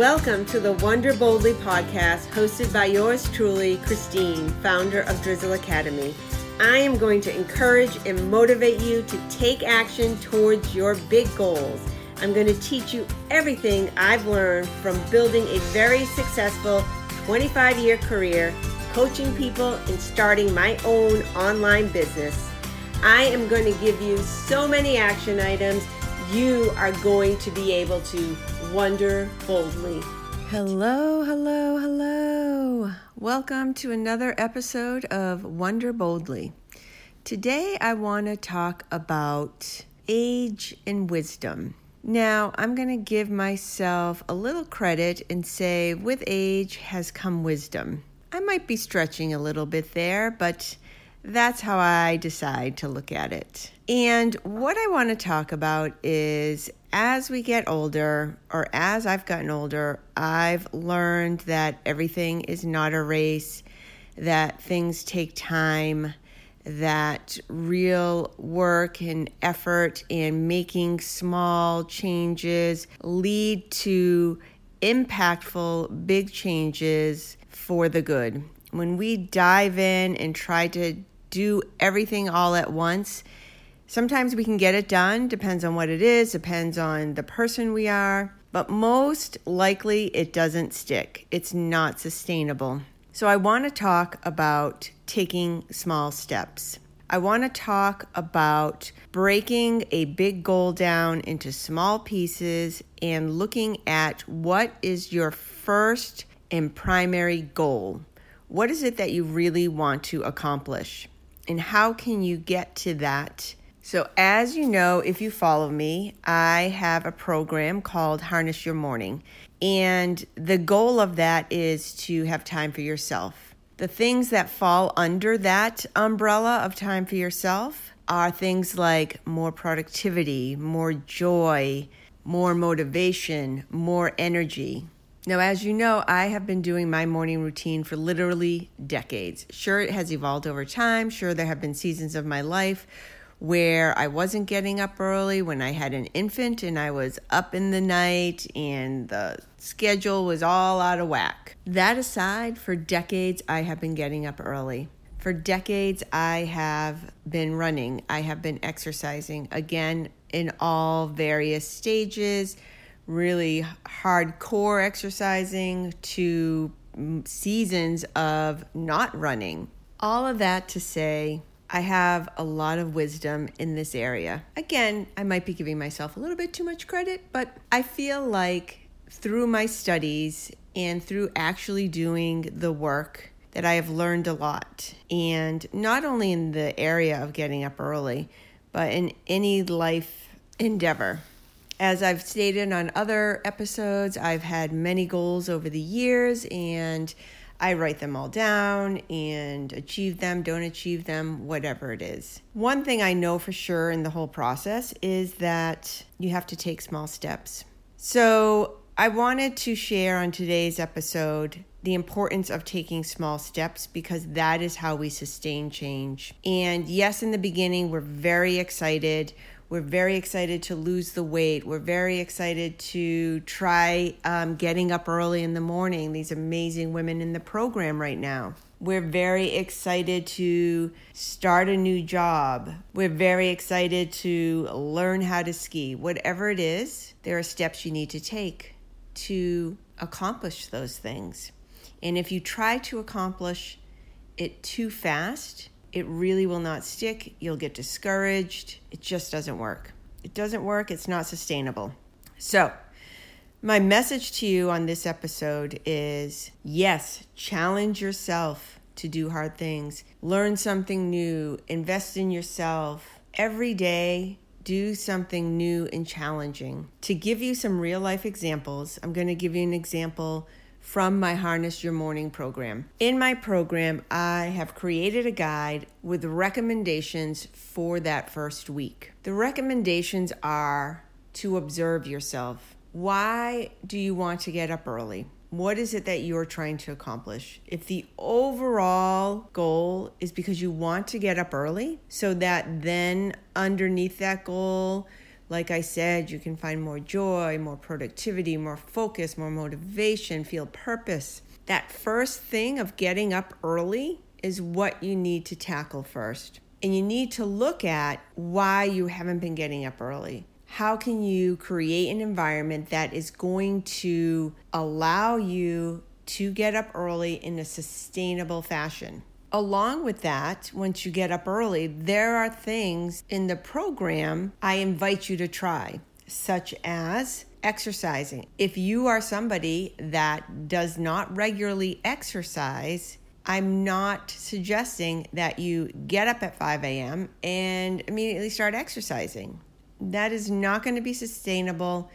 Welcome to the Wonder Boldly podcast, hosted by yours truly, Christine, founder of Drizzle Academy. I am going to encourage and motivate you to take action towards your big goals. I'm going to teach you everything I've learned from building a very successful 25 year career, coaching people, and starting my own online business. I am going to give you so many action items you are going to be able to wonder boldly. Hello, hello, hello. Welcome to another episode of Wonder Boldly. Today I want to talk about age and wisdom. Now, I'm going to give myself a little credit and say, with age has come wisdom. I might be stretching a little bit there, but that's how I decide to look at it. And what I want to talk about is as we get older, or as I've gotten older, I've learned that everything is not a race, that things take time, that real work and effort and making small changes lead to impactful big changes for the good. When we dive in and try to do everything all at once. Sometimes we can get it done, depends on what it is, depends on the person we are, but most likely it doesn't stick. It's not sustainable. So, I want to talk about taking small steps. I want to talk about breaking a big goal down into small pieces and looking at what is your first and primary goal. What is it that you really want to accomplish? And how can you get to that? So, as you know, if you follow me, I have a program called Harness Your Morning. And the goal of that is to have time for yourself. The things that fall under that umbrella of time for yourself are things like more productivity, more joy, more motivation, more energy. Now, as you know, I have been doing my morning routine for literally decades. Sure, it has evolved over time. Sure, there have been seasons of my life where I wasn't getting up early when I had an infant and I was up in the night and the schedule was all out of whack. That aside, for decades, I have been getting up early. For decades, I have been running, I have been exercising, again, in all various stages really hardcore exercising to mm, seasons of not running. All of that to say, I have a lot of wisdom in this area. Again, I might be giving myself a little bit too much credit, but I feel like through my studies and through actually doing the work that I have learned a lot. And not only in the area of getting up early, but in any life endeavor. As I've stated on other episodes, I've had many goals over the years and I write them all down and achieve them, don't achieve them, whatever it is. One thing I know for sure in the whole process is that you have to take small steps. So, I wanted to share on today's episode the importance of taking small steps because that is how we sustain change. And yes, in the beginning, we're very excited. We're very excited to lose the weight. We're very excited to try um, getting up early in the morning. These amazing women in the program right now. We're very excited to start a new job. We're very excited to learn how to ski. Whatever it is, there are steps you need to take to accomplish those things. And if you try to accomplish it too fast, it really will not stick. You'll get discouraged. It just doesn't work. It doesn't work. It's not sustainable. So, my message to you on this episode is yes, challenge yourself to do hard things, learn something new, invest in yourself. Every day, do something new and challenging. To give you some real life examples, I'm going to give you an example from my Harness Your Morning program. In my program, I have created a guide with recommendations for that first week. The recommendations are to observe yourself. Why do you want to get up early? What is it that you're trying to accomplish? If the overall goal is because you want to get up early, so that then underneath that goal, Like I said, you can find more joy, more productivity, more focus, more motivation, feel purpose. That first thing of getting up early is what you need to tackle first. And you need to look at why you haven't been getting up early. How can you create an environment that is going to allow you to get up early in a sustainable fashion? Along with that, once you get up early, there are things in the program I invite you to try, such as exercising. If you are somebody that does not regularly exercise, I'm not suggesting that you get up at 5 a.m. and immediately start exercising. That is not going to be sustainable.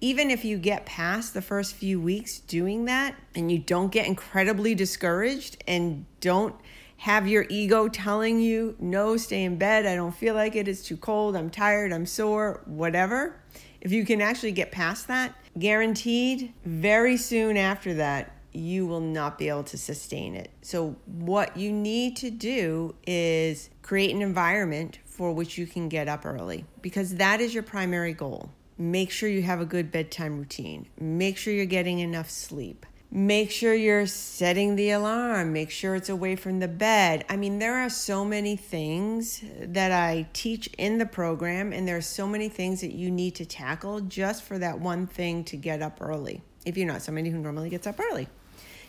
Even if you get past the first few weeks doing that and you don't get incredibly discouraged and don't have your ego telling you, no, stay in bed, I don't feel like it, it's too cold, I'm tired, I'm sore, whatever. If you can actually get past that, guaranteed, very soon after that, you will not be able to sustain it. So, what you need to do is create an environment for which you can get up early because that is your primary goal. Make sure you have a good bedtime routine, make sure you're getting enough sleep Make sure you're setting the alarm. Make sure it's away from the bed. I mean, there are so many things that I teach in the program, and there are so many things that you need to tackle just for that one thing to get up early, if you're not somebody who normally gets up early.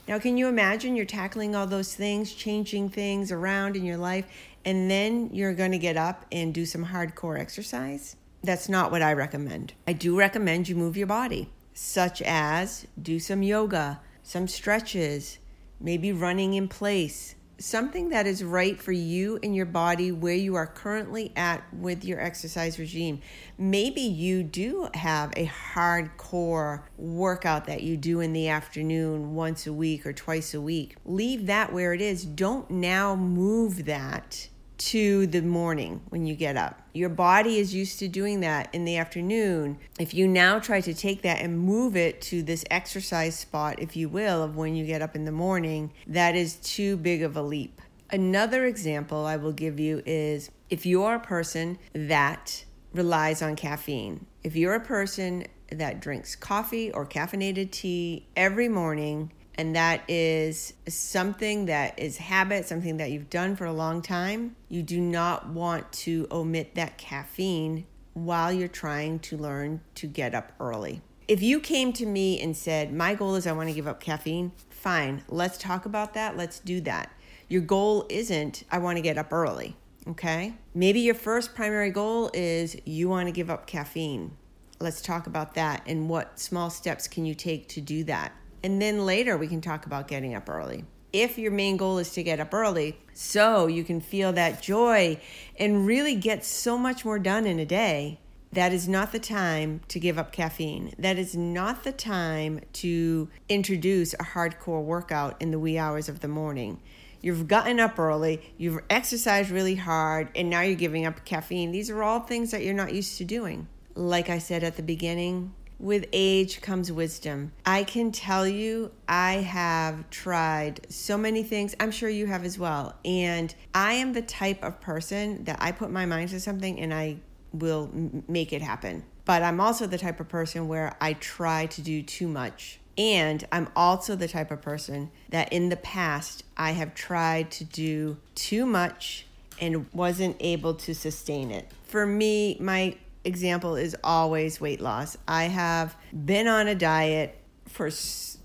Now, can you imagine you're tackling all those things, changing things around in your life, and then you're going to get up and do some hardcore exercise? That's not what I recommend. I do recommend you move your body, such as do some yoga some stretches, maybe running in place, something that is right for you and your body where you are currently at with your exercise regime. Maybe you do have a hardcore workout that you do in the afternoon once a week or twice a week. Leave that where it is. Don't now move that to the morning when you get up. Your body is used to doing that in the afternoon. If you now try to take that and move it to this exercise spot, if you will, of when you get up in the morning, that is too big of a leap. Another example I will give you is if you're a person that relies on caffeine, if you're a person that drinks coffee or caffeinated tea every morning, and that is something that is habit, something that you've done for a long time. You do not want to omit that caffeine while you're trying to learn to get up early. If you came to me and said, My goal is I want to give up caffeine, fine, let's talk about that. Let's do that. Your goal isn't, I want to get up early, okay? Maybe your first primary goal is you want to give up caffeine. Let's talk about that and what small steps can you take to do that. And then later we can talk about getting up early. If your main goal is to get up early, so you can feel that joy and really get so much more done in a day, that is not the time to give up caffeine. That is not the time to introduce a hardcore workout in the wee hours of the morning. You've gotten up early, you've exercised really hard, and now you're giving up caffeine. These are all things that you're not used to doing. Like I said at the beginning, with age comes wisdom. I can tell you, I have tried so many things. I'm sure you have as well. And I am the type of person that I put my mind to something and I will make it happen. But I'm also the type of person where I try to do too much. And I'm also the type of person that in the past I have tried to do too much and wasn't able to sustain it. For me, my example is always weight loss. I have been on a diet for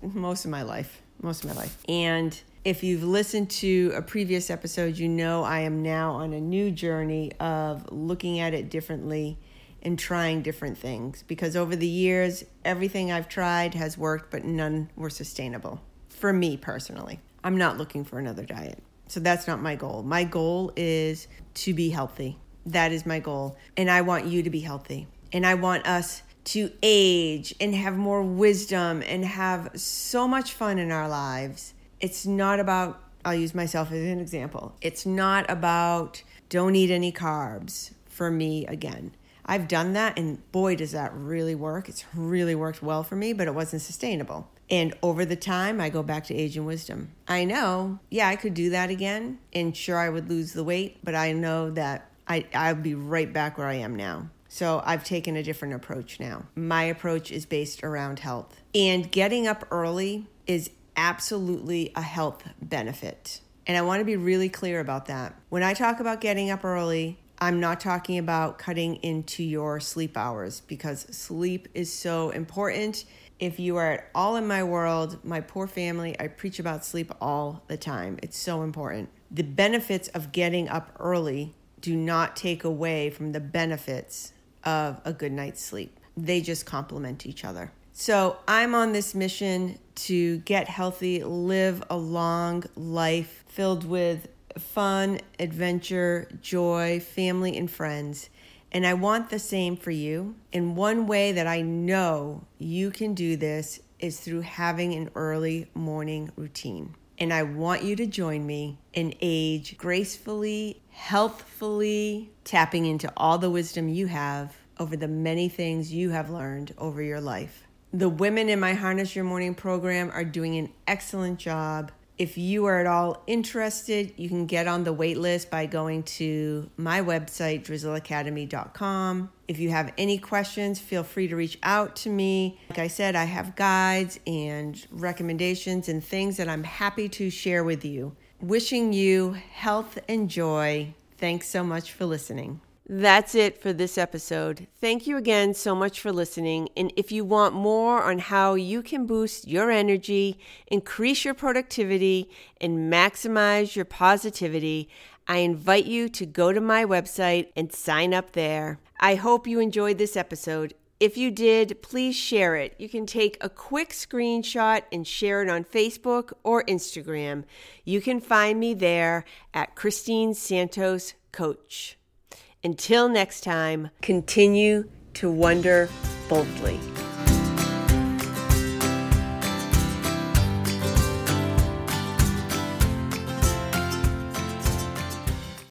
most of my life, most of my life. And if you've listened to a previous episode, you know I am now on a new journey of looking at it differently and trying different things because over the years, everything I've tried has worked, but none were sustainable for me personally. I'm not looking for another diet. So that's not my goal. My goal is to be healthy. That is my goal. And I want you to be healthy. And I want us to age and have more wisdom and have so much fun in our lives. It's not about, I'll use myself as an example. It's not about don't eat any carbs for me again. I've done that and boy, does that really work. It's really worked well for me, but it wasn't sustainable. And over the time, I go back to age and wisdom. I know, yeah, I could do that again, and sure, I would lose the weight, but I know that I, I'll be right back where I am now. So I've taken a different approach now. My approach is based around health. And getting up early is absolutely a health benefit. And I want to be really clear about that. When I talk about getting up early, I'm not talking about cutting into your sleep hours because sleep is so important. If you are at all in my world, my poor family, I preach about sleep all the time. It's so important. The benefits of getting up early do not take away from the benefits of a good night's sleep, they just complement each other. So I'm on this mission to get healthy, live a long life filled with fun, adventure, joy, family, and friends. And I want the same for you. And one way that I know you can do this is through having an early morning routine. And I want you to join me in age gracefully, healthfully, tapping into all the wisdom you have over the many things you have learned over your life. The women in my Harness Your Morning program are doing an excellent job if you are at all interested, you can get on the wait list by going to my website, drizzleacademy.com. If you have any questions, feel free to reach out to me. Like I said, I have guides and recommendations and things that I'm happy to share with you. Wishing you health and joy. Thanks so much for listening. That's it for this episode. Thank you again so much for listening. And if you want more on how you can boost your energy, increase your productivity, and maximize your positivity, I invite you to go to my website and sign up there. I hope you enjoyed this episode. If you did, please share it. You can take a quick screenshot and share it on Facebook or Instagram. You can find me there at Christine Santos Coach. Until next time, continue to wonder boldly.